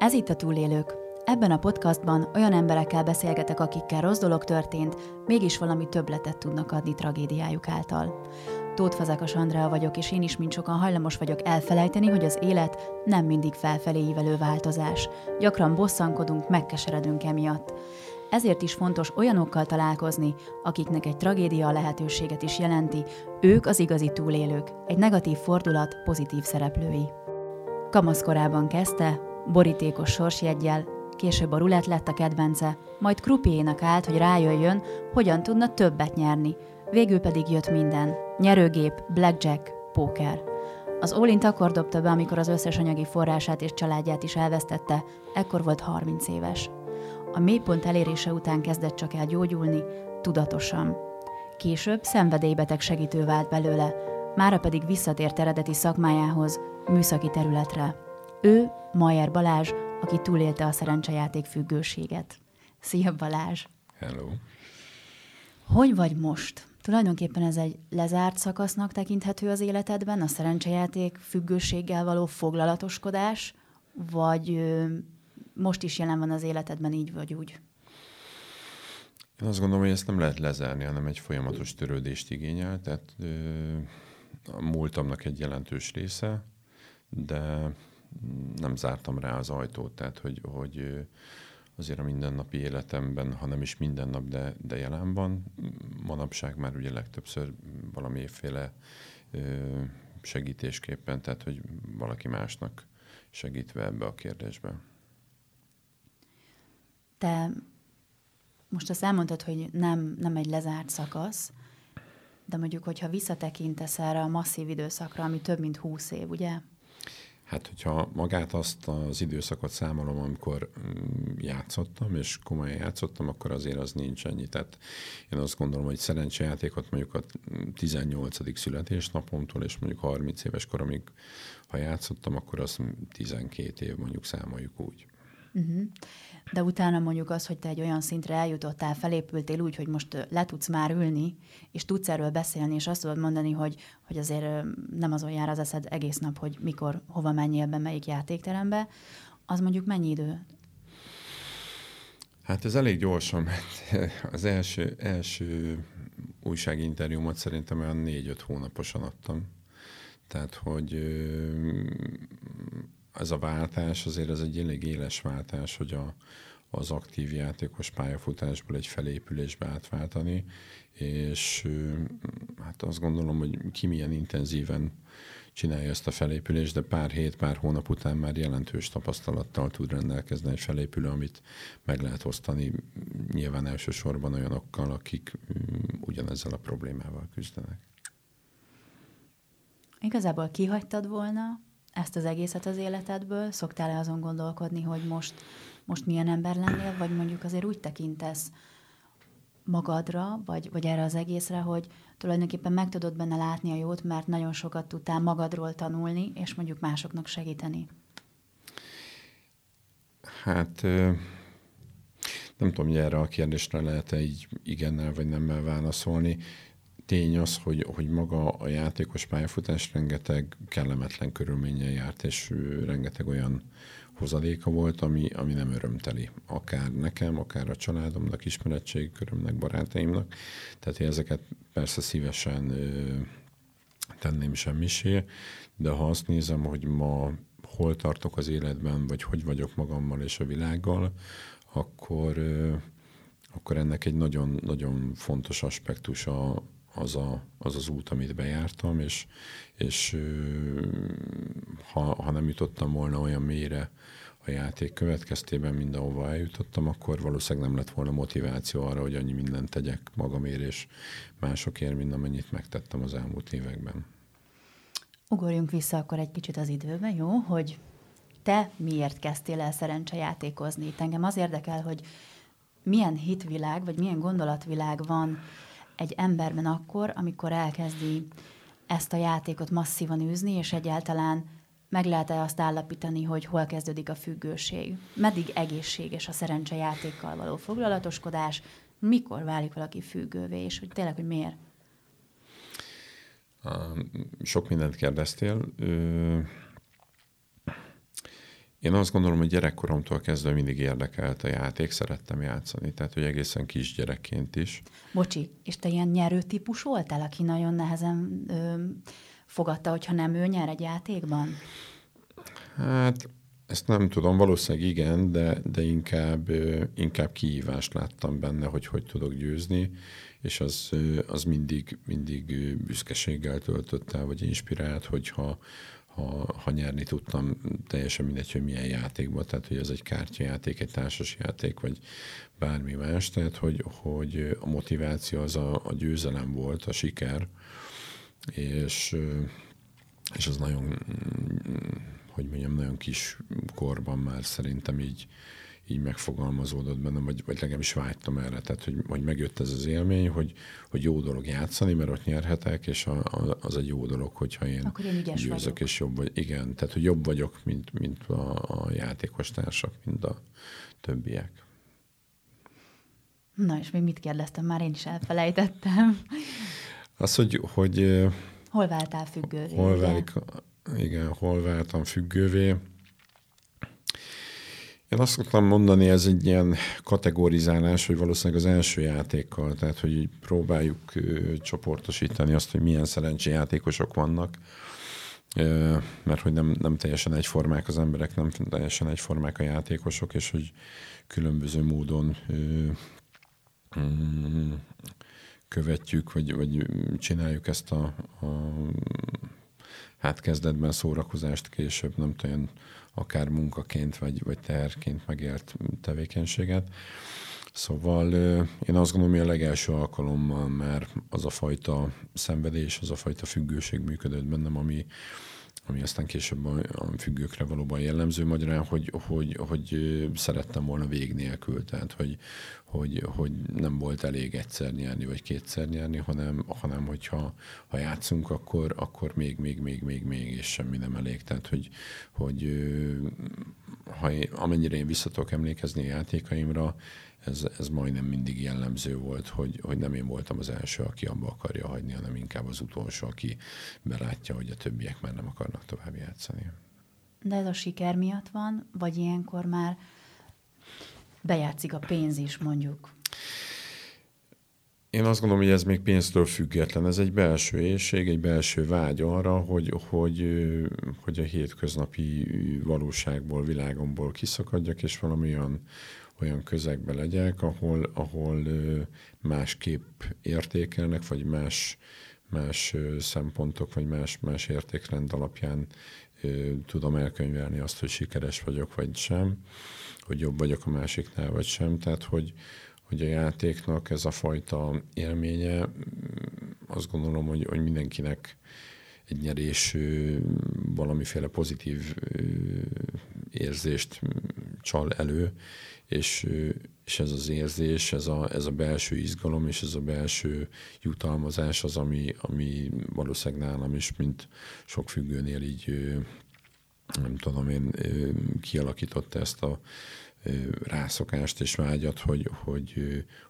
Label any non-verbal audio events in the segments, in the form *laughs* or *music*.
Ez itt a Túlélők. Ebben a podcastban olyan emberekkel beszélgetek, akikkel rossz dolog történt, mégis valami többletet tudnak adni tragédiájuk által. Tóth Fazekas Andrea vagyok, és én is, mint sokan hajlamos vagyok elfelejteni, hogy az élet nem mindig felfelé ívelő változás. Gyakran bosszankodunk, megkeseredünk emiatt. Ezért is fontos olyanokkal találkozni, akiknek egy tragédia a lehetőséget is jelenti, ők az igazi túlélők, egy negatív fordulat pozitív szereplői. Kamaszkorában kezdte, borítékos sorsjeggyel, később a rulett lett a kedvence, majd krupiénak állt, hogy rájöjjön, hogyan tudna többet nyerni. Végül pedig jött minden. Nyerőgép, blackjack, póker. Az Olint akkor dobta be, amikor az összes anyagi forrását és családját is elvesztette, ekkor volt 30 éves. A mélypont elérése után kezdett csak el gyógyulni, tudatosan. Később szenvedélybeteg segítő vált belőle, mára pedig visszatért eredeti szakmájához, műszaki területre. Ő Majer Balázs, aki túlélte a szerencsejáték függőséget. Szia Balázs! Hello! Hogy vagy most? Tulajdonképpen ez egy lezárt szakasznak tekinthető az életedben, a szerencsejáték függőséggel való foglalatoskodás, vagy most is jelen van az életedben így vagy úgy? Én azt gondolom, hogy ezt nem lehet lezárni, hanem egy folyamatos törődést igényel, tehát ö, a múltamnak egy jelentős része, de nem zártam rá az ajtót, tehát hogy, hogy azért a mindennapi életemben, ha nem is minden nap, de, de jelen van, manapság már ugye legtöbbször valamiféle segítésképpen, tehát hogy valaki másnak segítve ebbe a kérdésbe. Te most azt elmondtad, hogy nem, nem egy lezárt szakasz, de mondjuk, hogyha visszatekintesz erre a masszív időszakra, ami több mint húsz év, ugye? Hát, hogyha magát azt az időszakot számolom, amikor mm, játszottam, és komolyan játszottam, akkor azért az nincs ennyi. Tehát én azt gondolom, hogy szerencsejátékot mondjuk a 18. születésnapomtól, és mondjuk 30 éves koromig, ha játszottam, akkor az 12 év mondjuk számoljuk úgy. Uh-huh. De utána mondjuk az, hogy te egy olyan szintre eljutottál, felépültél úgy, hogy most le tudsz már ülni, és tudsz erről beszélni, és azt tudod mondani, hogy, hogy azért nem azon jár az eszed egész nap, hogy mikor, hova menjél be, melyik játékterembe, az mondjuk mennyi idő? Hát ez elég gyorsan ment. *laughs* Az első, első újságinterjúmat szerintem olyan négy-öt hónaposan adtam. Tehát, hogy ez a váltás azért ez egy elég éles váltás, hogy a, az aktív játékos pályafutásból egy felépülésbe átváltani, és hát azt gondolom, hogy ki milyen intenzíven csinálja ezt a felépülést, de pár hét, pár hónap után már jelentős tapasztalattal tud rendelkezni egy felépülő, amit meg lehet osztani nyilván elsősorban olyanokkal, akik ugyanezzel a problémával küzdenek. Igazából kihagytad volna ezt az egészet az életedből? Szoktál-e azon gondolkodni, hogy most, most milyen ember lennél, vagy mondjuk azért úgy tekintesz magadra, vagy, vagy erre az egészre, hogy tulajdonképpen meg tudod benne látni a jót, mert nagyon sokat tudtál magadról tanulni, és mondjuk másoknak segíteni? Hát nem tudom, hogy erre a kérdésre lehet-e így igennel vagy nemmel válaszolni tény az, hogy, hogy maga a játékos pályafutás rengeteg kellemetlen körülménnyel járt, és rengeteg olyan hozadéka volt, ami, ami nem örömteli. Akár nekem, akár a családomnak, ismeretségi körömnek, barátaimnak. Tehát én ezeket persze szívesen ö, tenném semmisé, de ha azt nézem, hogy ma hol tartok az életben, vagy hogy vagyok magammal és a világgal, akkor, ö, akkor ennek egy nagyon, nagyon fontos aspektus a, az, a, az az út, amit bejártam, és, és ha, ha nem jutottam volna olyan mélyre a játék következtében, mint ahova eljutottam, akkor valószínűleg nem lett volna motiváció arra, hogy annyi mindent tegyek magamért és másokért, mint amennyit megtettem az elmúlt években. Ugorjunk vissza akkor egy kicsit az időbe, jó? Hogy te miért kezdtél el szerencsejátékozni? Itt engem az érdekel, hogy milyen hitvilág, vagy milyen gondolatvilág van egy emberben akkor, amikor elkezdi ezt a játékot masszívan űzni, és egyáltalán meg lehet-e azt állapítani, hogy hol kezdődik a függőség? Meddig egészséges a szerencsejátékkal való foglalatoskodás? Mikor válik valaki függővé, és hogy tényleg, hogy miért? Sok mindent kérdeztél. Én azt gondolom, hogy gyerekkoromtól kezdve mindig érdekelt a játék, szerettem játszani, tehát hogy egészen kisgyerekként is. Bocsi, és te ilyen nyerő típus voltál, aki nagyon nehezen ö, fogadta, hogyha nem ő nyer egy játékban? Hát ezt nem tudom, valószínűleg igen, de, de inkább, inkább kihívást láttam benne, hogy hogy tudok győzni, és az, az mindig, mindig büszkeséggel töltött el, vagy inspirált, hogyha ha, ha nyerni tudtam, teljesen mindegy, hogy milyen játékban, tehát hogy ez egy kártyajáték, egy társas játék, vagy bármi más, tehát hogy, hogy a motiváció az a, a győzelem volt, a siker, és, és az nagyon hogy mondjam, nagyon kis korban már szerintem így, így megfogalmazódott bennem, vagy, vagy legalábbis vágytam erre. Tehát, hogy, hogy megjött ez az élmény, hogy, hogy jó dolog játszani, mert ott nyerhetek, és a, a, az egy jó dolog, hogyha én, Akkor én győzök, vagyok. és jobb vagy. Igen, tehát, hogy jobb vagyok, mint, mint a, a játékos társak, mint a többiek. Na, és még mit kérdeztem? Már én is elfelejtettem. Az, hogy, hogy Hol váltál függővé? Hol válik, igen, hol váltam függővé. Én azt szoktam mondani, ez egy ilyen kategorizálás, hogy valószínűleg az első játékkal, tehát hogy próbáljuk ö, csoportosítani azt, hogy milyen szerencséjátékosok vannak, ö, mert hogy nem, nem teljesen egyformák az emberek, nem teljesen egyformák a játékosok, és hogy különböző módon ö, mm, követjük, vagy, vagy csináljuk ezt a, a hát kezdetben szórakozást, később nem tudom, akár munkaként vagy, vagy teherként megélt tevékenységet. Szóval én azt gondolom, hogy a legelső alkalommal már az a fajta szenvedés, az a fajta függőség működött bennem, ami, ami aztán később a, függőkre valóban jellemző magyarán, hogy, hogy, hogy szerettem volna vég nélkül, tehát hogy, hogy, hogy nem volt elég egyszer nyerni, vagy kétszer nyerni, hanem, hanem hogyha ha játszunk, akkor, akkor még, még, még, még, még, és semmi nem elég. Tehát, hogy, hogy ha én, amennyire én visszatok emlékezni a játékaimra, ez, ez majdnem mindig jellemző volt, hogy, hogy nem én voltam az első, aki abba akarja hagyni, hanem inkább az utolsó, aki belátja, hogy a többiek már nem akarnak tovább játszani. De ez a siker miatt van, vagy ilyenkor már bejátszik a pénz is, mondjuk? Én azt gondolom, hogy ez még pénztől független. Ez egy belső éjség, egy belső vágy arra, hogy, hogy, hogy a hétköznapi valóságból, világomból kiszakadjak, és valami olyan, olyan közegbe legyek, ahol, ahol másképp értékelnek, vagy más, más szempontok, vagy más, más értékrend alapján tudom elkönyvelni azt, hogy sikeres vagyok, vagy sem, hogy jobb vagyok a másiknál, vagy sem. Tehát, hogy, hogy a játéknak ez a fajta élménye, azt gondolom, hogy, hogy mindenkinek egy nyerés valamiféle pozitív érzést csal elő, és, és ez az érzés, ez a, ez a belső izgalom, és ez a belső jutalmazás az, ami, ami valószínűleg nálam is, mint sok függőnél így nem tudom én, kialakította ezt a rászokást és vágyat, hogy, hogy,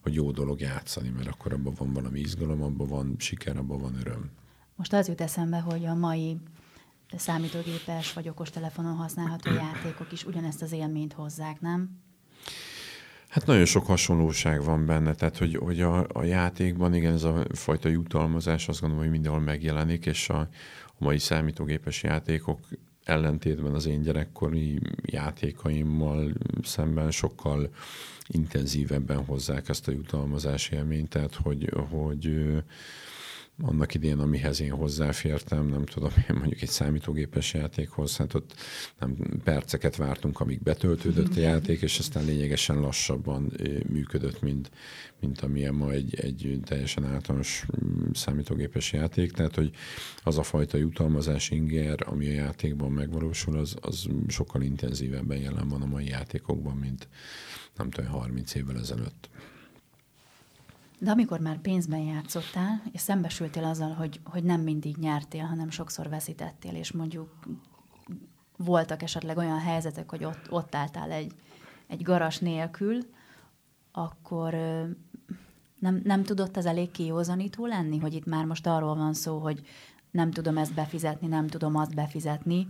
hogy jó dolog játszani, mert akkor abban van valami izgalom, abban van siker, abban van öröm. Most az jut eszembe, hogy a mai számítógépes vagy okostelefonon használható játékok is ugyanezt az élményt hozzák, nem? Hát nagyon sok hasonlóság van benne, tehát hogy, hogy a, a játékban igen, ez a fajta jutalmazás azt gondolom, hogy mindenhol megjelenik, és a, a mai számítógépes játékok ellentétben az én gyerekkori játékaimmal szemben sokkal intenzívebben hozzák ezt a jutalmazási élményt, tehát hogy, hogy annak idén, amihez én hozzáfértem, nem tudom, én mondjuk egy számítógépes játékhoz, hát ott nem perceket vártunk, amíg betöltődött a játék, és aztán lényegesen lassabban működött, mint, mint amilyen ma egy, egy teljesen általános mm, számítógépes játék. Tehát, hogy az a fajta jutalmazás inger, ami a játékban megvalósul, az, az sokkal intenzívebben jelen van a mai játékokban, mint nem tudom, 30 évvel ezelőtt. De amikor már pénzben játszottál, és szembesültél azzal, hogy, hogy nem mindig nyertél, hanem sokszor veszítettél, és mondjuk voltak esetleg olyan helyzetek, hogy ott, ott álltál egy, egy garas nélkül, akkor nem, nem tudott ez elég kiózanító lenni, hogy itt már most arról van szó, hogy nem tudom ezt befizetni, nem tudom azt befizetni.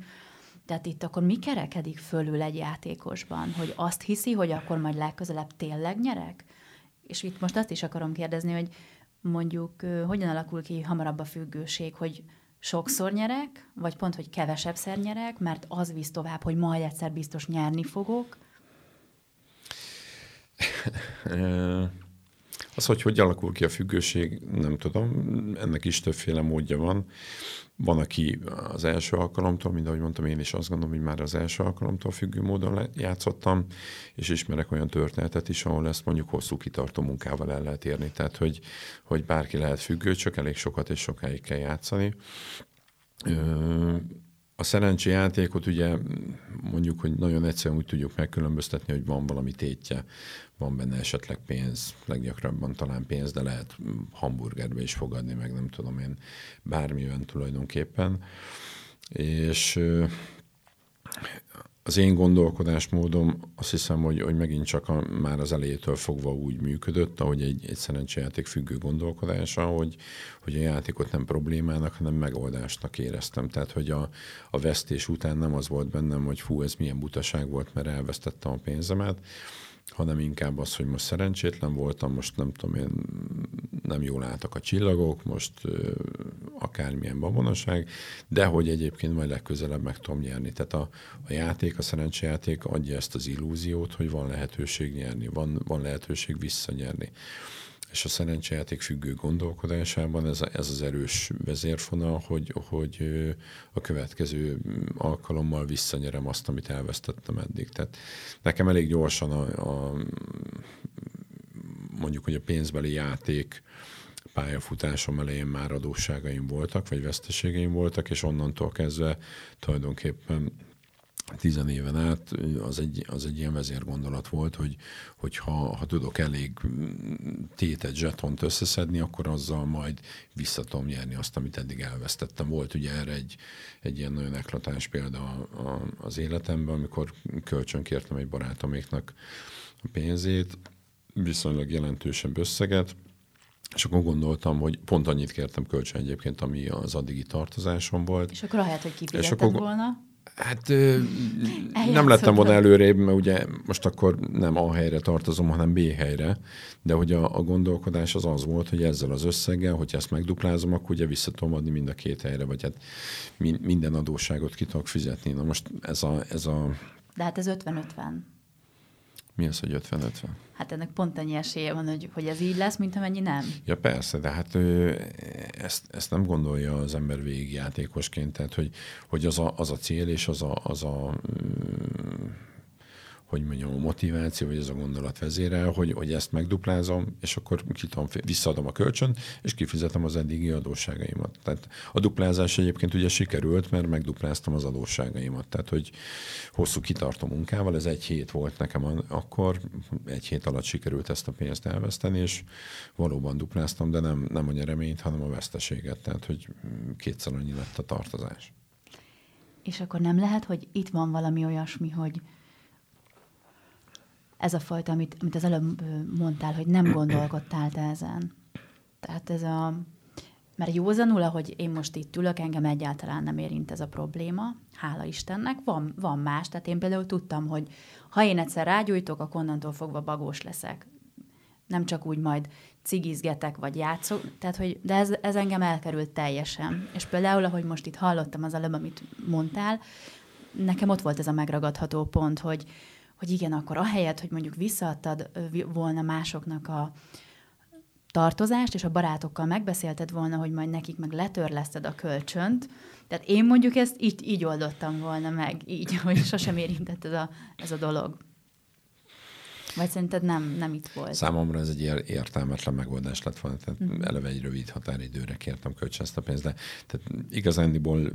Tehát itt akkor mi kerekedik fölül egy játékosban, hogy azt hiszi, hogy akkor majd legközelebb tényleg nyerek? És itt most azt is akarom kérdezni, hogy mondjuk hogyan alakul ki hamarabb a függőség, hogy sokszor nyerek, vagy pont, hogy kevesebbszer nyerek, mert az visz tovább, hogy majd egyszer biztos nyerni fogok? *laughs* Az, hogy hogy alakul ki a függőség, nem tudom. Ennek is többféle módja van. Van, aki az első alkalomtól, mint ahogy mondtam, én is azt gondolom, hogy már az első alkalomtól függő módon játszottam, és ismerek olyan történetet is, ahol ezt mondjuk hosszú kitartó munkával el lehet érni. Tehát, hogy, hogy bárki lehet függő, csak elég sokat és sokáig kell játszani. A szerencséjátékot ugye mondjuk, hogy nagyon egyszerűen úgy tudjuk megkülönböztetni, hogy van valami tétje, van benne esetleg pénz, leggyakrabban talán pénz, de lehet hamburgerbe is fogadni, meg nem tudom én, bármilyen tulajdonképpen. És az én gondolkodásmódom azt hiszem, hogy, hogy megint csak a, már az elejétől fogva úgy működött, ahogy egy, egy szerencsejáték függő gondolkodása, hogy, hogy a játékot nem problémának, hanem megoldásnak éreztem. Tehát, hogy a, a vesztés után nem az volt bennem, hogy fú, ez milyen butaság volt, mert elvesztettem a pénzemet, hanem inkább az, hogy most szerencsétlen voltam, most nem tudom én, nem jól álltak a csillagok, most ö, akármilyen babonaság, de hogy egyébként majd legközelebb meg tudom nyerni. Tehát a, a játék, a szerencsejáték adja ezt az illúziót, hogy van lehetőség nyerni, van, van lehetőség visszanyerni és a szerencsejáték függő gondolkodásában ez, a, ez az erős vezérfonal, hogy, hogy a következő alkalommal visszanyerem azt, amit elvesztettem eddig. Tehát nekem elég gyorsan a, a mondjuk, hogy a pénzbeli játék pályafutásom elején már adósságaim voltak, vagy veszteségeim voltak, és onnantól kezdve tulajdonképpen tizen éven át az egy, az egy ilyen vezérgondolat volt, hogy, hogy ha, ha tudok elég tétet, zsetont összeszedni, akkor azzal majd vissza tudom nyerni azt, amit eddig elvesztettem. Volt ugye erre egy, egy ilyen nagyon eklatáns példa a, a, az életemben, amikor kölcsön kértem egy barátoméknak a pénzét, viszonylag jelentősebb összeget, és akkor gondoltam, hogy pont annyit kértem kölcsön egyébként, ami az addigi tartozásom volt. És akkor ahelyett, hogy kifizetted akkor, volna? Hát nem lettem volna előrébb, mert ugye most akkor nem A helyre tartozom, hanem B helyre, de hogy a, a gondolkodás az az volt, hogy ezzel az összeggel, hogyha ezt megduplázom, akkor ugye vissza tudom adni mind a két helyre, vagy hát minden adósságot ki tudok fizetni. Na most ez a... Ez a... De hát ez 50-50. Mi az, hogy 50-50? Hát ennek pont annyi esélye van, hogy, hogy ez így lesz, mint amennyi nem. Ja persze, de hát ő, ezt, ezt nem gondolja az ember végigjátékosként, tehát hogy, hogy az, a, az a cél és az a, az a hogy mondjam, a motiváció, vagy ez a gondolat vezérel, hogy, hogy ezt megduplázom, és akkor kitom, visszaadom a kölcsön, és kifizetem az eddigi adósságaimat. Tehát a duplázás egyébként ugye sikerült, mert megdupláztam az adósságaimat. Tehát, hogy hosszú kitartó munkával, ez egy hét volt nekem akkor, egy hét alatt sikerült ezt a pénzt elveszteni, és valóban dupláztam, de nem, nem a nyereményt, hanem a veszteséget. Tehát, hogy kétszer annyi lett a tartozás. És akkor nem lehet, hogy itt van valami olyasmi, hogy ez a fajta, amit, amit az előbb mondtál, hogy nem gondolkodtál te ezen. Tehát ez a, mert józanul, ahogy én most itt ülök, engem egyáltalán nem érint ez a probléma, hála Istennek. Van, van más, tehát én például tudtam, hogy ha én egyszer rágyújtok, akkor onnantól fogva bagós leszek. Nem csak úgy majd cigizgetek, vagy játszok, tehát hogy, de ez, ez engem elkerült teljesen. És például, ahogy most itt hallottam az előbb, amit mondtál, nekem ott volt ez a megragadható pont, hogy, hogy igen, akkor ahelyett, hogy mondjuk visszaadtad volna másoknak a tartozást, és a barátokkal megbeszélted volna, hogy majd nekik meg letörleszted a kölcsönt, tehát én mondjuk ezt így, így oldottam volna meg, így, *laughs* hogy sosem érintett ez a, ez a dolog. Vagy szerinted nem, nem itt volt? Számomra ez egy értelmetlen megoldás lett volna. Tehát mm. eleve egy rövid határidőre kértem kölcsön ezt a pénzt, de tehát igazándiból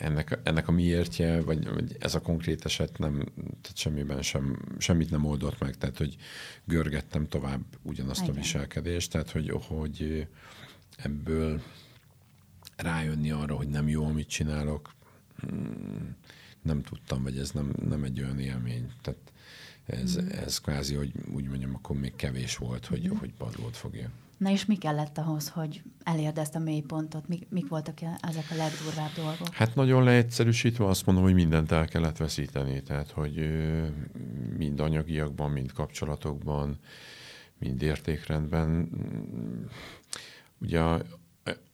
ennek, ennek a miértje, vagy, vagy ez a konkrét eset nem, tehát semmiben sem, semmit nem oldott meg, tehát hogy görgettem tovább ugyanazt Igen. a viselkedést, tehát hogy, hogy ebből rájönni arra, hogy nem jó, amit csinálok, hmm, nem tudtam, vagy ez nem, nem egy olyan élmény. Tehát ez, mm. ez kvázi, hogy úgy mondjam, akkor még kevés volt, hogy, mm. hogy padlót fogja. Na és mi kellett ahhoz, hogy elérd ezt a mélypontot? Mik, mik voltak e- ezek a legdurvább dolgok? Hát nagyon leegyszerűsítve azt mondom, hogy mindent el kellett veszíteni. Tehát, hogy mind anyagiakban, mind kapcsolatokban, mind értékrendben. Ugye a,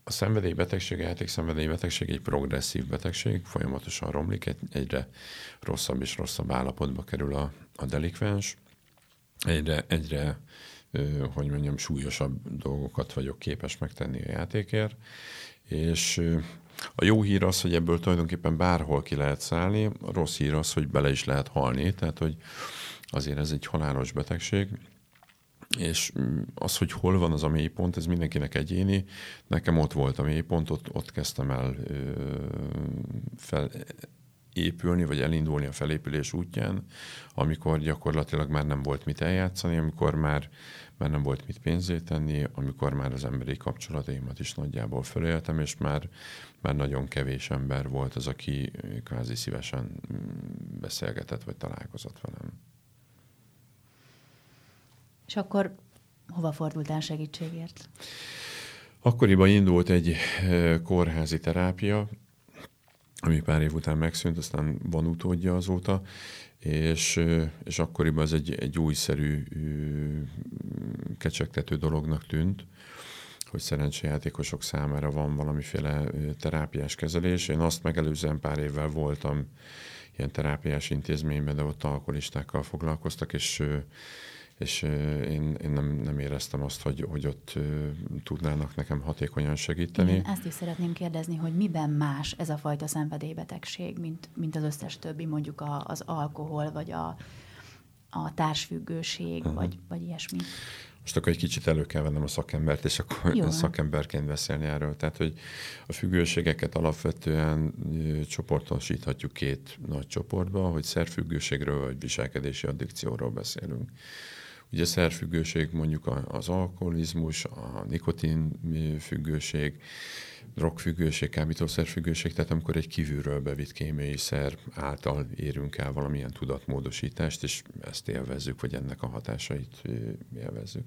a szenvedélybetegség, a játékszenvedélybetegség egy progresszív betegség, folyamatosan romlik, egy, egyre rosszabb és rosszabb állapotba kerül a, a delikvens, egyre, egyre hogy mondjam, súlyosabb dolgokat vagyok képes megtenni a játékért, és a jó hír az, hogy ebből tulajdonképpen bárhol ki lehet szállni, a rossz hír az, hogy bele is lehet halni, tehát hogy azért ez egy halálos betegség, és mm, az, hogy hol van az a mélypont, ez mindenkinek egyéni. Nekem ott volt a mélypont, ott, ott kezdtem el ö, fel, épülni, vagy elindulni a felépülés útján, amikor gyakorlatilag már nem volt mit eljátszani, amikor már, már nem volt mit pénzét tenni, amikor már az emberi kapcsolataimat is nagyjából föléltem, és már, már nagyon kevés ember volt az, aki kvázi szívesen beszélgetett, vagy találkozott velem. És akkor hova fordultál segítségért? Akkoriban indult egy eh, kórházi terápia, ami pár év után megszűnt, aztán van utódja azóta, és, és akkoriban ez egy, egy újszerű kecsegtető dolognak tűnt, hogy szerencsejátékosok számára van valamiféle terápiás kezelés. Én azt megelőzően pár évvel voltam ilyen terápiás intézményben, de ott alkoholistákkal foglalkoztak, és és én, én nem, nem éreztem azt, hogy, hogy ott tudnának nekem hatékonyan segíteni. Igen, ezt is szeretném kérdezni, hogy miben más ez a fajta szenvedélybetegség, mint, mint az összes többi, mondjuk a, az alkohol, vagy a, a társfüggőség, uh-huh. vagy, vagy ilyesmi. Most akkor egy kicsit elő kell vennem a szakembert, és akkor Jó. szakemberként beszélni erről. Tehát, hogy a függőségeket alapvetően csoportosíthatjuk két nagy csoportba, hogy szerfüggőségről vagy viselkedési addikcióról beszélünk. Ugye a szerfüggőség mondjuk az alkoholizmus, a nikotin függőség, drogfüggőség, kábítószerfüggőség, tehát amikor egy kívülről bevitt kémiai szer által érünk el valamilyen tudatmódosítást, és ezt élvezzük, vagy ennek a hatásait élvezzük.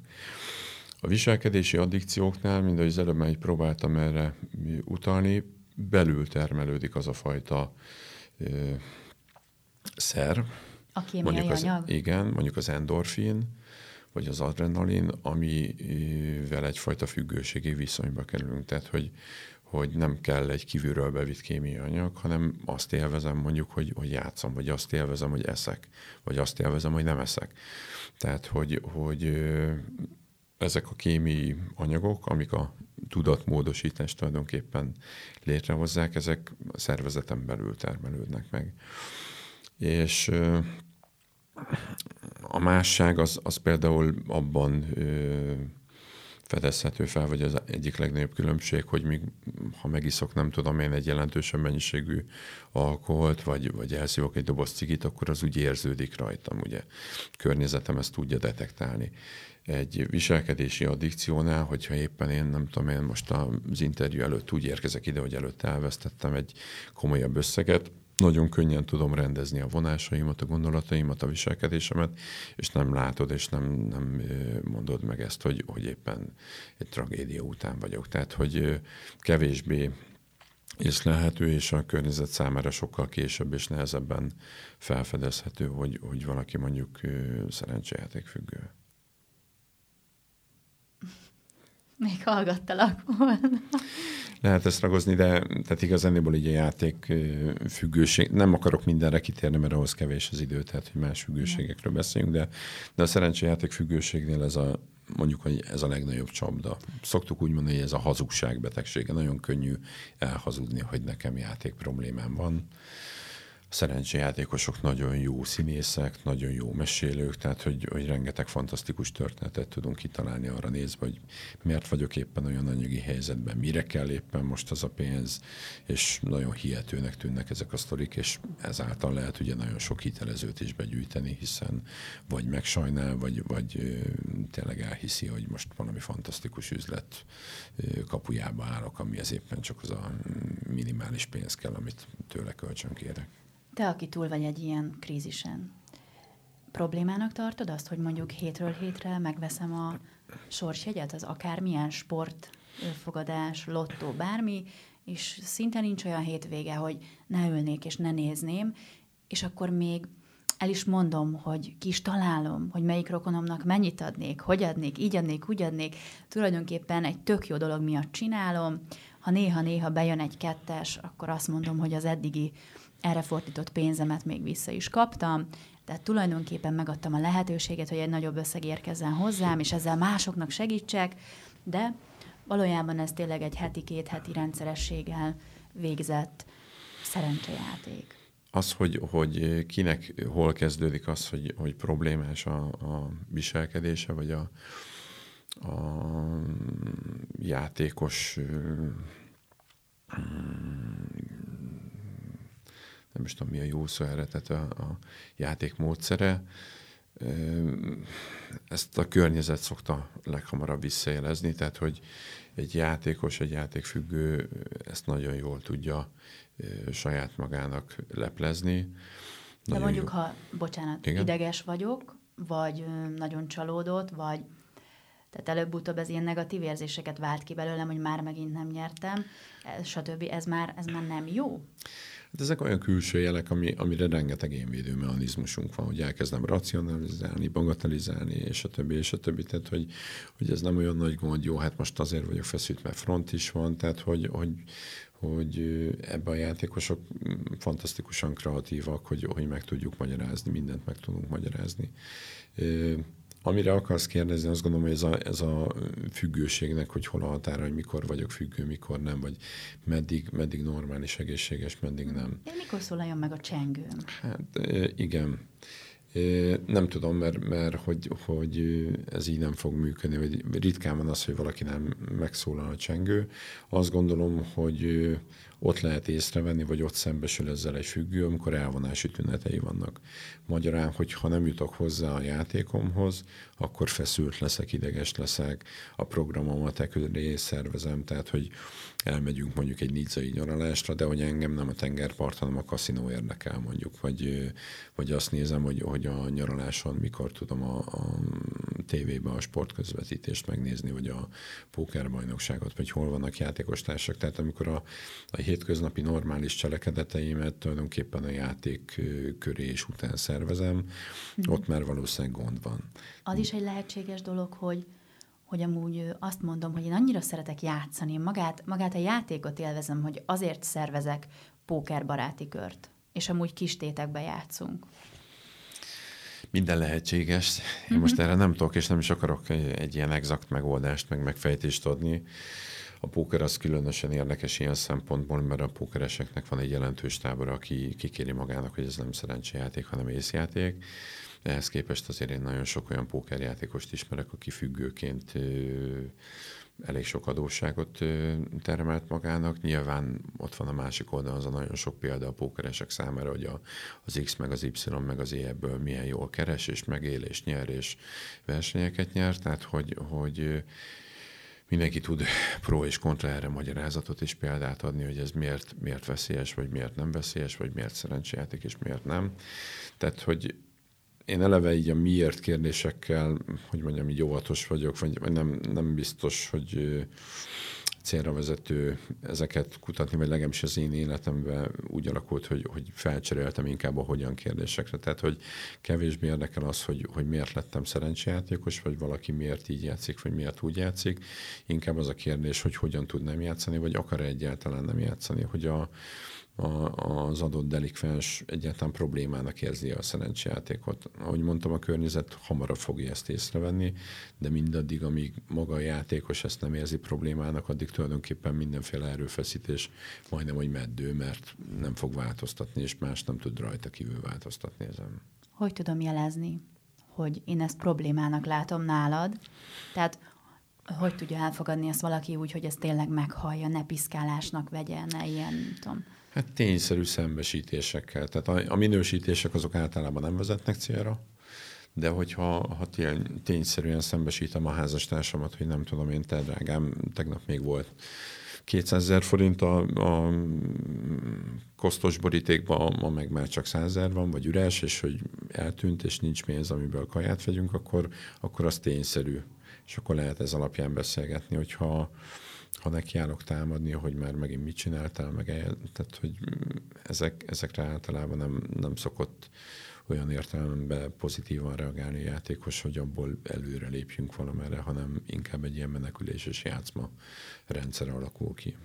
A viselkedési addikcióknál, mint ahogy az előbb már próbáltam erre utalni, belül termelődik az a fajta ö, szer. A kémiai mondjuk az, anyag? Igen, mondjuk az endorfin, vagy az adrenalin, amivel egyfajta függőségi viszonyba kerülünk. Tehát, hogy, hogy nem kell egy kívülről bevitt kémiai anyag, hanem azt élvezem mondjuk, hogy, hogy játszom, vagy azt élvezem, hogy eszek, vagy azt élvezem, hogy nem eszek. Tehát, hogy, hogy ezek a kémiai anyagok, amik a tudatmódosítást tulajdonképpen létrehozzák, ezek a szervezeten belül termelődnek meg. És a másság az, az például abban ö, fedezhető fel, vagy az egyik legnagyobb különbség, hogy még, ha megiszok, nem tudom én, egy jelentősebb mennyiségű alkoholt, vagy, vagy elszívok egy doboz cigit, akkor az úgy érződik rajtam, ugye. A környezetem ezt tudja detektálni. Egy viselkedési addikciónál, hogyha éppen én, nem tudom én, most az interjú előtt úgy érkezek ide, hogy előtt elvesztettem egy komolyabb összeget, nagyon könnyen tudom rendezni a vonásaimat, a gondolataimat, a viselkedésemet, és nem látod, és nem, nem mondod meg ezt, hogy, hogy éppen egy tragédia után vagyok. Tehát, hogy kevésbé észlelhető, és a környezet számára sokkal később és nehezebben felfedezhető, hogy, hogy valaki mondjuk szerencsejáték függő. Még hallgattalak volna lehet ezt ragozni, de tehát igazániból így a játék függőség, nem akarok mindenre kitérni, mert ahhoz kevés az idő, tehát hogy más függőségekről beszéljünk, de, de a szerencséjáték függőségnél ez a mondjuk, hogy ez a legnagyobb csapda. Szoktuk úgy mondani, hogy ez a hazugság betegsége. Nagyon könnyű elhazudni, hogy nekem játék problémám van szerencséjátékosok nagyon jó színészek, nagyon jó mesélők, tehát hogy, hogy rengeteg fantasztikus történetet tudunk kitalálni arra nézve, hogy miért vagyok éppen olyan anyagi helyzetben, mire kell éppen most az a pénz, és nagyon hihetőnek tűnnek ezek a sztorik, és ezáltal lehet ugye nagyon sok hitelezőt is begyűjteni, hiszen vagy megsajnál, vagy, vagy tényleg elhiszi, hogy most valami fantasztikus üzlet kapujába állok, amihez éppen csak az a minimális pénz kell, amit tőle kölcsön kérek. Te, aki túl vagy egy ilyen krízisen, problémának tartod azt, hogy mondjuk hétről hétre megveszem a sorsjegyet, az akármilyen sport, fogadás, lottó, bármi, és szinte nincs olyan hétvége, hogy ne ülnék és ne nézném, és akkor még el is mondom, hogy ki is találom, hogy melyik rokonomnak mennyit adnék, hogy adnék, így adnék, úgy adnék. Tulajdonképpen egy tök jó dolog miatt csinálom. Ha néha-néha bejön egy kettes, akkor azt mondom, hogy az eddigi erre fordított pénzemet még vissza is kaptam. Tehát tulajdonképpen megadtam a lehetőséget, hogy egy nagyobb összeg érkezzen hozzám, és ezzel másoknak segítsek, de valójában ez tényleg egy heti, két heti rendszerességgel végzett szerencsejáték az, hogy, hogy kinek hol kezdődik az, hogy, hogy problémás a, a viselkedése, vagy a, a játékos nem is tudom mi a jó szó erre, tehát a, a játék módszere, ezt a környezet szokta leghamarabb visszajelezni, tehát hogy egy játékos, egy játékfüggő ezt nagyon jól tudja saját magának leplezni. De nagyon mondjuk, jó. ha, bocsánat, Igen? ideges vagyok, vagy nagyon csalódott, vagy tehát előbb-utóbb ez ilyen negatív érzéseket vált ki belőlem, hogy már megint nem nyertem, stb. Ez már, ez már nem jó. Hát ezek olyan külső jelek, ami, amire rengeteg énvédő mechanizmusunk van, hogy elkezdem racionalizálni, bagatelizálni, és a többi, és a többi. Tehát, hogy, hogy ez nem olyan nagy gond, jó, hát most azért vagyok feszült, mert front is van, tehát, hogy, hogy, hogy ebben a játékosok fantasztikusan kreatívak, hogy, hogy meg tudjuk magyarázni, mindent meg tudunk magyarázni. Amire akarsz kérdezni, azt gondolom, hogy ez a, ez a függőségnek, hogy hol a határa, hogy mikor vagyok függő, mikor nem, vagy meddig, meddig normális, egészséges, meddig nem. Én mikor szólaljon meg a csengőm? Hát igen. Nem tudom, mert, mert hogy, hogy ez így nem fog működni, vagy ritkán van az, hogy valaki nem megszólal a csengő. Azt gondolom, hogy ott lehet észrevenni, vagy ott szembesül ezzel egy függő, amikor elvonási tünetei vannak. Magyarán, hogy ha nem jutok hozzá a játékomhoz, akkor feszült leszek, ideges leszek, a programomat e szervezem, tehát hogy elmegyünk mondjuk egy nidzai nyaralásra, de hogy engem nem a tengerpart, hanem a kaszinó érdekel mondjuk, vagy, vagy azt nézem, hogy, hogy a nyaraláson mikor tudom a, a tévébe a sportközvetítést megnézni, vagy a pókerbajnokságot, vagy hol vannak játékos társak. Tehát amikor a, a hétköznapi normális cselekedeteimet tulajdonképpen a játék köré és után szervezem, mm. ott már valószínűleg gond van. Az is egy lehetséges dolog, hogy hogy amúgy azt mondom, hogy én annyira szeretek játszani, magát, magát a játékot élvezem, hogy azért szervezek pókerbaráti kört, és amúgy kis tétekbe játszunk. Minden lehetséges. Én uh-huh. most erre nem tudok, és nem is akarok egy ilyen exakt megoldást, meg megfejtést adni. A póker az különösen érdekes ilyen szempontból, mert a pókereseknek van egy jelentős tábor, aki kikéri magának, hogy ez nem szerencsejáték, hanem észjáték. Ehhez képest azért én nagyon sok olyan pókerjátékost ismerek, aki függőként elég sok adósságot termelt magának. Nyilván ott van a másik oldalon az a nagyon sok példa a pókeresek számára, hogy a, az X meg az Y meg az E ebből milyen jól keres, és megél, és nyer, és versenyeket nyer. Tehát, hogy, hogy mindenki tud pro és kontra erre magyarázatot és példát adni, hogy ez miért, miért veszélyes, vagy miért nem veszélyes, vagy miért szerencsejáték, és miért nem. Tehát, hogy én eleve így a miért kérdésekkel, hogy mondjam, így óvatos vagyok, vagy nem, nem biztos, hogy célra vezető ezeket kutatni, vagy legalábbis az én életemben úgy alakult, hogy, hogy felcseréltem inkább a hogyan kérdésekre. Tehát, hogy kevésbé érdekel az, hogy, hogy miért lettem szerencsejátékos, vagy valaki miért így játszik, vagy miért úgy játszik. Inkább az a kérdés, hogy hogyan tud nem játszani, vagy akar egyáltalán nem játszani, hogy a, a, az adott delikvens egyáltalán problémának érzi a szerencsejátékot. Ahogy mondtam, a környezet hamarabb fogja ezt észrevenni, de mindaddig, amíg maga a játékos ezt nem érzi problémának, addig tulajdonképpen mindenféle erőfeszítés majdnem, hogy meddő, mert nem fog változtatni, és más nem tud rajta kívül változtatni ezen. Hogy tudom jelezni, hogy én ezt problémának látom nálad? Tehát hogy tudja elfogadni ezt valaki úgy, hogy ezt tényleg meghallja, ne piszkálásnak vegye, ne ilyen, tudom. Hát tényszerű szembesítésekkel. Tehát a, a minősítések azok általában nem vezetnek célra, de hogyha ha tény, tényszerűen szembesítem a házastársamat, hogy nem tudom én, te drágám, tegnap még volt 200 ezer forint a, a kosztos borítékban, ma meg már csak 100 ezer van, vagy üres, és hogy eltűnt, és nincs pénz, amiből kaját vegyünk, akkor, akkor az tényszerű. És akkor lehet ez alapján beszélgetni, hogyha ha nekiállok támadni, hogy már megint mit csináltál, meg el, tehát hogy ezek, ezekre általában nem, nem szokott olyan értelemben pozitívan reagálni a játékos, hogy abból előre lépjünk valamerre, hanem inkább egy ilyen meneküléses játszma rendszer alakul ki.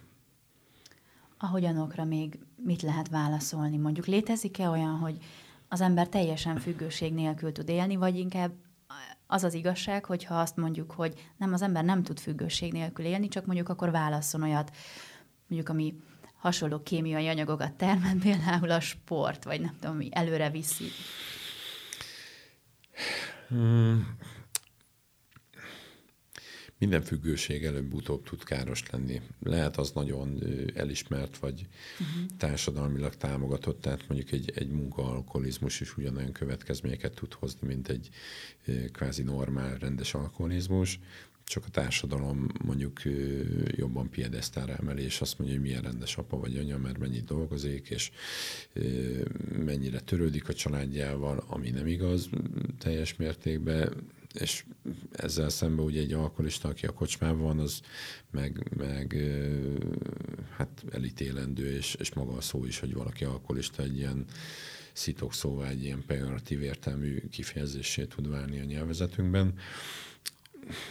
A hogyanokra még mit lehet válaszolni? Mondjuk létezik-e olyan, hogy az ember teljesen függőség nélkül tud élni, vagy inkább az az igazság, hogyha azt mondjuk, hogy nem, az ember nem tud függőség nélkül élni, csak mondjuk akkor válasszon olyat, mondjuk ami hasonló kémiai anyagokat termel, *laughs* például a sport, vagy nem tudom, mi előre viszi. Hmm. Minden függőség előbb-utóbb tud káros lenni. Lehet az nagyon elismert, vagy uh-huh. társadalmilag támogatott, tehát mondjuk egy, egy munkaalkoholizmus is ugyanolyan következményeket tud hozni, mint egy kvázi normál, rendes alkoholizmus csak a társadalom mondjuk jobban piedesztára emeli, és azt mondja, hogy milyen rendes apa vagy anya, mert mennyit dolgozik, és mennyire törődik a családjával, ami nem igaz teljes mértékben, és ezzel szemben ugye egy alkoholista, aki a kocsmában van, az meg, meg hát elítélendő, és, és maga a szó is, hogy valaki alkoholista egy ilyen szitok szóval egy ilyen pejoratív értelmű kifejezését tud válni a nyelvezetünkben.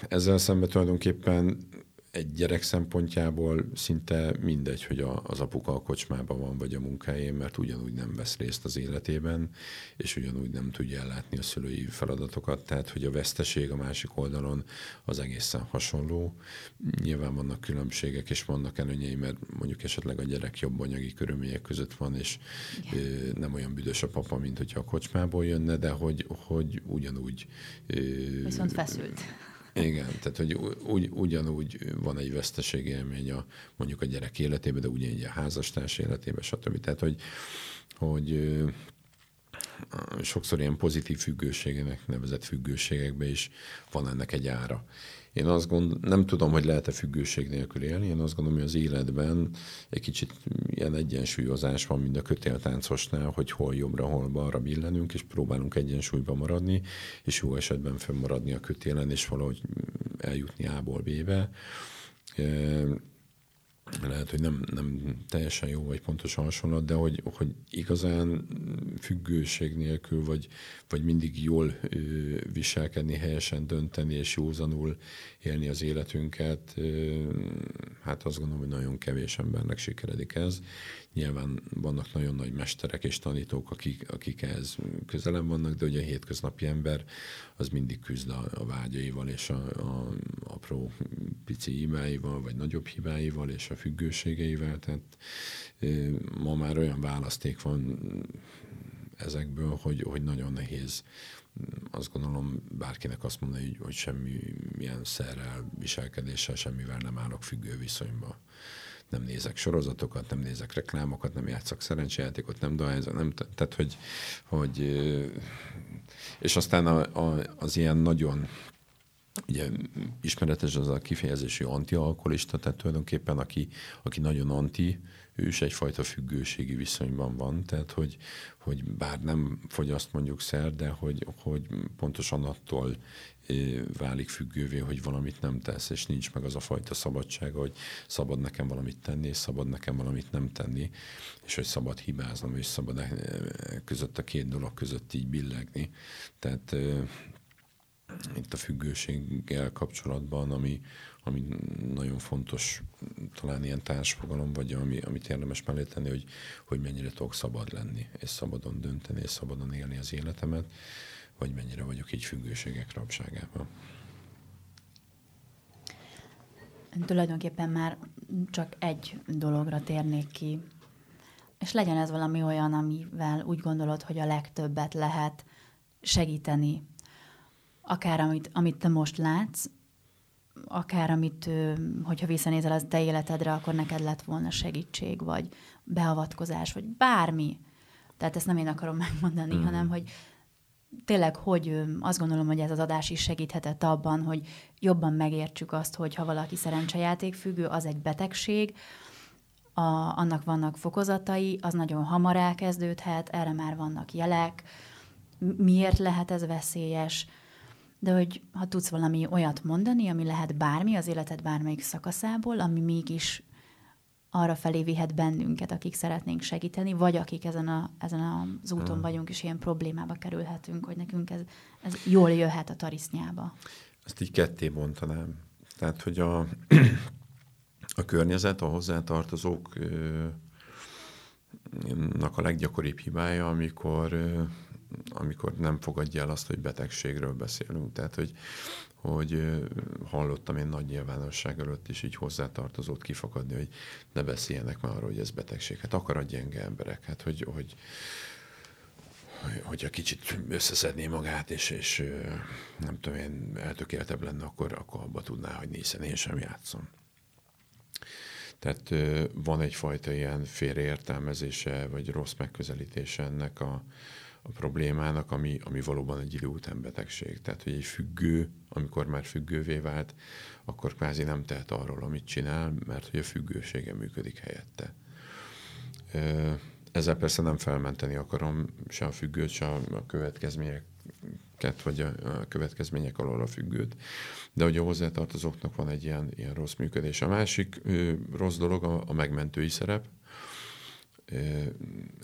Ezzel szemben tulajdonképpen egy gyerek szempontjából szinte mindegy, hogy a, az apuka a kocsmában van, vagy a munkájén, mert ugyanúgy nem vesz részt az életében, és ugyanúgy nem tudja ellátni a szülői feladatokat, tehát hogy a veszteség a másik oldalon az egészen hasonló. Nyilván vannak különbségek, és vannak előnyei, mert mondjuk esetleg a gyerek jobb anyagi körülmények között van, és ö, nem olyan büdös a papa, mint hogyha a kocsmából jönne, de hogy, hogy ugyanúgy... Ö, Viszont feszült igen, tehát hogy ugy, ugyanúgy van egy veszteségélmény a, mondjuk a gyerek életében, de ugyanígy a házastárs életében, stb. Tehát, hogy, hogy sokszor ilyen pozitív függőségének nevezett függőségekben is van ennek egy ára. Én azt gondolom, nem tudom, hogy lehet-e függőség nélkül élni, én azt gondolom, hogy az életben egy kicsit ilyen egyensúlyozás van, mint a kötéltáncosnál, hogy hol jobbra, hol balra billenünk, és próbálunk egyensúlyban maradni, és jó esetben fönnmaradni a kötélen, és valahogy eljutni A-ból B-be lehet, hogy nem, nem teljesen jó vagy pontos hasonlat, de hogy, hogy igazán függőség nélkül, vagy, vagy mindig jól ö, viselkedni, helyesen dönteni és józanul élni az életünket, ö, hát azt gondolom, hogy nagyon kevés embernek sikeredik ez. Nyilván vannak nagyon nagy mesterek és tanítók, akik, akik ehhez közelem vannak, de ugye a hétköznapi ember az mindig küzd a, a vágyaival és a, a apró pici hibáival, vagy nagyobb hibáival és a függőségeivel. Tehát ma már olyan választék van ezekből, hogy, hogy nagyon nehéz azt gondolom bárkinek azt mondani, hogy, hogy semmi milyen szerrel, viselkedéssel, semmivel nem állok függő viszonyba nem nézek sorozatokat, nem nézek reklámokat, nem játszok szerencsejátékot, nem dohányzok, nem, tehát hogy, hogy és aztán a, a, az ilyen nagyon ugye ismeretes az a kifejezésű antialkoholista, tehát tulajdonképpen aki, aki nagyon anti, ő is egyfajta függőségi viszonyban van, tehát hogy, hogy bár nem fogyaszt mondjuk szer, de hogy, hogy pontosan attól válik függővé, hogy valamit nem tesz, és nincs meg az a fajta szabadság, hogy szabad nekem valamit tenni, és szabad nekem valamit nem tenni, és hogy szabad hibáznom, és szabad között a két dolog között így billegni. Tehát itt a függőséggel kapcsolatban, ami, ami nagyon fontos, talán ilyen társfogalom, vagy ami, amit érdemes mellé tenni, hogy, hogy mennyire tudok szabad lenni, és szabadon dönteni, és szabadon élni az életemet vagy mennyire vagyok így függőségek rabságában. Tulajdonképpen már csak egy dologra térnék ki, és legyen ez valami olyan, amivel úgy gondolod, hogy a legtöbbet lehet segíteni, akár amit, amit te most látsz, akár amit, hogyha visszanézel az te életedre, akkor neked lett volna segítség, vagy beavatkozás, vagy bármi. Tehát ezt nem én akarom megmondani, mm. hanem hogy tényleg, hogy azt gondolom, hogy ez az adás is segíthetett abban, hogy jobban megértsük azt, hogy ha valaki szerencsejáték függő, az egy betegség, a, annak vannak fokozatai, az nagyon hamar elkezdődhet, erre már vannak jelek, miért lehet ez veszélyes, de hogy ha tudsz valami olyat mondani, ami lehet bármi az életed bármelyik szakaszából, ami mégis arra felé vihet bennünket, akik szeretnénk segíteni, vagy akik ezen, a, ezen az úton hmm. vagyunk, és ilyen problémába kerülhetünk, hogy nekünk ez, ez jól jöhet a tarisznyába. Ezt így ketté bontanám. Tehát, hogy a, a környezet, a hozzátartozók a leggyakoribb hibája, amikor amikor nem fogadja el azt, hogy betegségről beszélünk. Tehát, hogy, hogy hallottam én nagy nyilvánosság előtt is így hozzátartozót kifakadni, hogy ne beszéljenek már arról, hogy ez betegség. Hát akar a gyenge emberek, hát hogy, hogy hogyha kicsit összeszedné magát, és, és nem tudom én, eltökéltebb lenne, akkor, akkor abba tudná hagyni, hiszen én sem játszom. Tehát van egyfajta ilyen félreértelmezése, vagy rossz megközelítése ennek a, a problémának, ami, ami valóban egy idő után betegség. Tehát, hogy egy függő, amikor már függővé vált, akkor kvázi nem tehet arról, amit csinál, mert hogy a függősége működik helyette. Ezzel persze nem felmenteni akarom se a függőt, se a következményeket, vagy a következmények alól a függőt, de hogy a hozzátartozóknak van egy ilyen, ilyen rossz működés. A másik rossz dolog a, a megmentői szerep,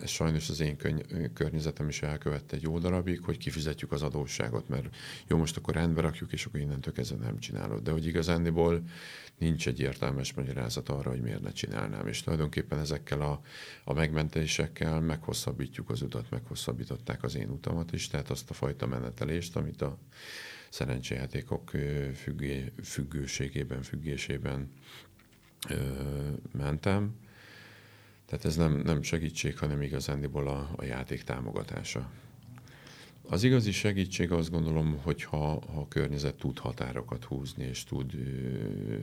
ez sajnos az én köny- környezetem is elkövette egy jó darabig, hogy kifizetjük az adósságot, mert jó, most akkor rendbe rakjuk, és akkor innentől kezdve nem csinálod. De hogy igazándiból nincs egy értelmes magyarázat arra, hogy miért ne csinálnám. És tulajdonképpen ezekkel a, a megmentésekkel meghosszabbítjuk az utat, meghosszabbították az én utamat is, tehát azt a fajta menetelést, amit a szerencsejátékok függé, függőségében, függésében ö, mentem tehát ez nem, nem segítség, hanem igazándiból a, a játék támogatása. Az igazi segítség azt gondolom, hogy ha, ha a környezet tud határokat húzni, és tud ö,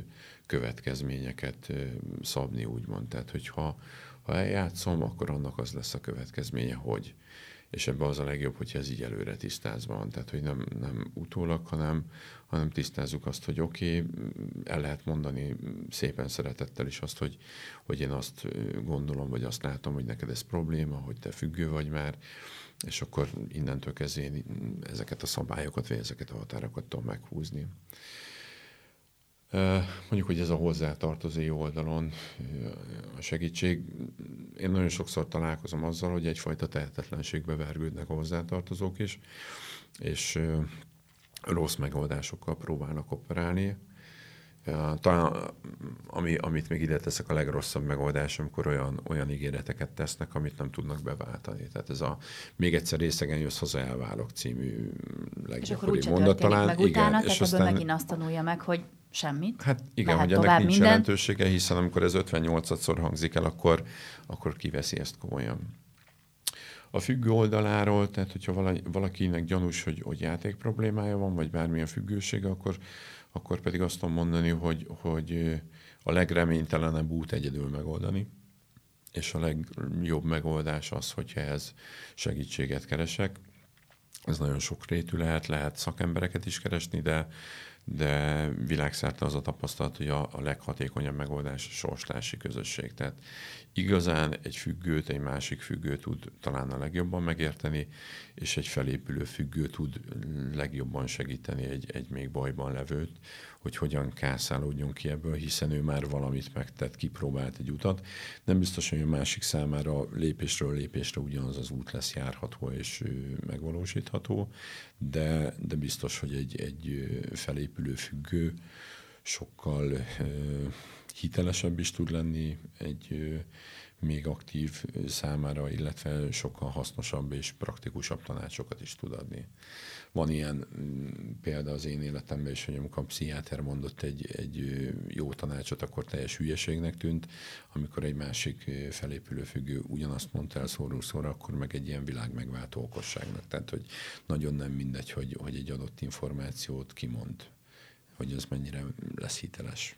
következményeket ö, szabni, úgymond. Tehát, hogyha ha eljátszom, akkor annak az lesz a következménye, hogy és ebben az a legjobb, hogyha ez így előre tisztázva van. Tehát, hogy nem, nem utólag, hanem, hanem tisztázzuk azt, hogy oké, okay, el lehet mondani szépen szeretettel is azt, hogy, hogy én azt gondolom, vagy azt látom, hogy neked ez probléma, hogy te függő vagy már, és akkor innentől kezdve én ezeket a szabályokat, vagy ezeket a határokat tudom meghúzni. Mondjuk, hogy ez a hozzátartozó oldalon a segítség. Én nagyon sokszor találkozom azzal, hogy egyfajta tehetetlenségbe vergődnek a hozzátartozók is, és rossz megoldásokkal próbálnak operálni. Talán, ami, amit még ide teszek, a legrosszabb megoldás, amikor olyan, olyan ígéreteket tesznek, amit nem tudnak beváltani. Tehát ez a még egyszer részegen jössz haza, elválok című leggyakoribb mondat talán. Meg utána, igen, és aztán megint azt tanulja meg, hogy semmit. Hát igen, hogy ennek nincs minden. jelentősége, hiszen amikor ez 58-szor hangzik el, akkor, akkor kiveszi ezt komolyan. A függő oldaláról, tehát hogyha valakinek gyanús, hogy, hogy játék problémája van, vagy bármilyen függősége, akkor, akkor pedig azt tudom mondani, hogy, hogy a legreménytelenebb út egyedül megoldani, és a legjobb megoldás az, hogyha ez segítséget keresek. Ez nagyon sokrétű lehet, lehet szakembereket is keresni, de de világszerte az a tapasztalat, hogy a, a leghatékonyabb megoldás a sorstársi közösség. Tehát igazán egy függőt, egy másik függő tud talán a legjobban megérteni, és egy felépülő függő tud legjobban segíteni egy, egy még bajban levőt, hogy hogyan kászálódjon ki ebből, hiszen ő már valamit megtett, kipróbált egy utat. Nem biztos, hogy a másik számára lépésről lépésre ugyanaz az út lesz járható és megvalósítható, de, de biztos, hogy egy, egy felépülő függő sokkal hitelesebb is tud lenni egy még aktív számára, illetve sokkal hasznosabb és praktikusabb tanácsokat is tud adni. Van ilyen mm, példa az én életemben is, hogy amikor a pszichiáter mondott egy, egy jó tanácsot, akkor teljes hülyeségnek tűnt, amikor egy másik felépülő függő ugyanazt mondta el szóró szóra, akkor meg egy ilyen világ megváltó okosságnak. Tehát, hogy nagyon nem mindegy, hogy, hogy egy adott információt kimond, hogy az mennyire lesz hiteles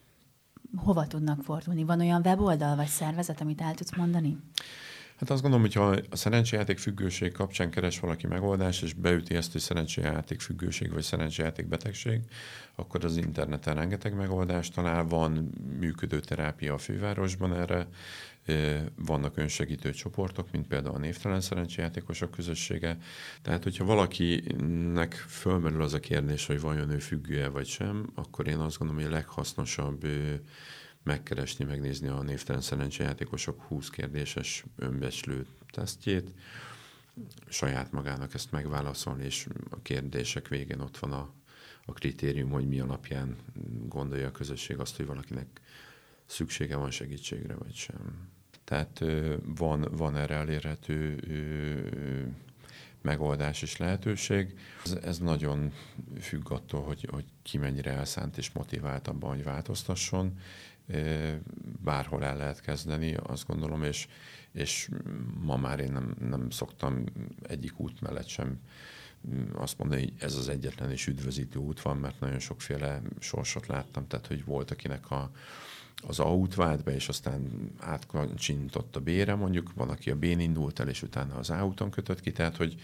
hova tudnak fordulni? Van olyan weboldal vagy szervezet, amit el tudsz mondani? Hát azt gondolom, hogy ha a szerencsejáték függőség kapcsán keres valaki megoldást, és beüti ezt, hogy szerencsejáték függőség vagy szerencsejáték betegség, akkor az interneten rengeteg megoldást talál. Van működő terápia a fővárosban erre, vannak önsegítő csoportok, mint például a névtelen szerencsejátékosok közössége. Tehát, hogyha valakinek fölmerül az a kérdés, hogy vajon ő függő-e vagy sem, akkor én azt gondolom, hogy a leghasznosabb megkeresni, megnézni a névtelen szerencsejátékosok 20 kérdéses önbecslő tesztjét, saját magának ezt megválaszolni, és a kérdések végén ott van a, a kritérium, hogy mi alapján gondolja a közösség azt, hogy valakinek szüksége van segítségre, vagy sem. Tehát van, van erre elérhető megoldás és lehetőség. Ez, ez nagyon függ attól, hogy, hogy ki mennyire elszánt és motivált abban, hogy változtasson. Bárhol el lehet kezdeni, azt gondolom, és, és ma már én nem, nem szoktam egyik út mellett sem azt mondani, hogy ez az egyetlen és üdvözítő út van, mert nagyon sokféle sorsot láttam, tehát hogy volt, akinek a, az A-út vált be, és aztán átkacsintott a B-re, mondjuk van, aki a B-n indult el, és utána az A-úton kötött ki, tehát hogy,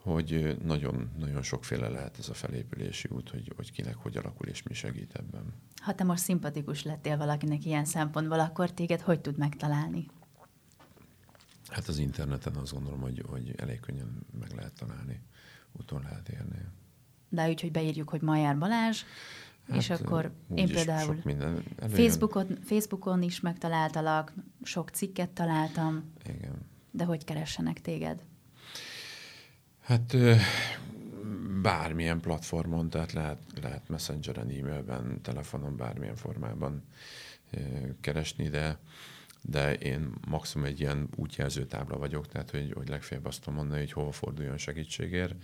hogy nagyon, nagyon sokféle lehet ez a felépülési út, hogy, hogy kinek hogy alakul, és mi segít ebben. Ha te most szimpatikus lettél valakinek ilyen szempontból, akkor téged hogy tud megtalálni? Hát az interneten azt gondolom, hogy, hogy elég könnyen meg lehet találni, úton lehet érni. De úgy, hogy beírjuk, hogy Majár Balázs, Hát, és akkor én például minden Facebookon, Facebookon is megtaláltalak, sok cikket találtam. Igen. De hogy keressenek téged? Hát bármilyen platformon, tehát lehet, lehet messengeren, e-mailben, telefonon, bármilyen formában keresni, de, de én maximum egy ilyen útjelző tábla vagyok, tehát hogy, hogy legfeljebb azt tudom mondani, hogy hova forduljon segítségért.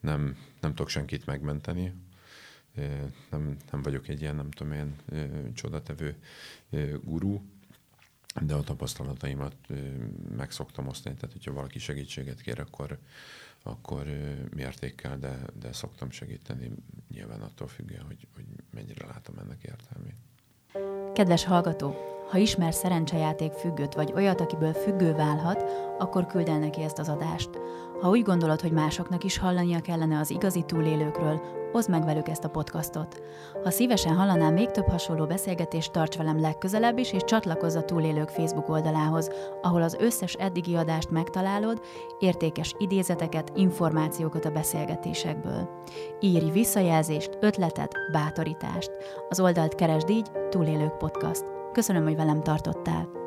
Nem, nem tudok senkit megmenteni, nem, nem vagyok egy ilyen, nem tudom én, csodatevő gurú, de a tapasztalataimat meg szoktam osztani, tehát hogyha valaki segítséget kér, akkor, akkor mértékkel, de, de szoktam segíteni, nyilván attól függően, hogy, hogy mennyire látom ennek értelmét. Kedves hallgató, ha ismer szerencsejáték függőt, vagy olyat, akiből függő válhat, akkor küld el neki ezt az adást. Ha úgy gondolod, hogy másoknak is hallania kellene az igazi túlélőkről, oszd meg velük ezt a podcastot. Ha szívesen hallanál még több hasonló beszélgetést, tarts velem legközelebb is, és csatlakozz a Túlélők Facebook oldalához, ahol az összes eddigi adást megtalálod, értékes idézeteket, információkat a beszélgetésekből. Írj visszajelzést, ötletet, bátorítást. Az oldalt keresd így Túlélők Podcast. Köszönöm, hogy velem tartottál.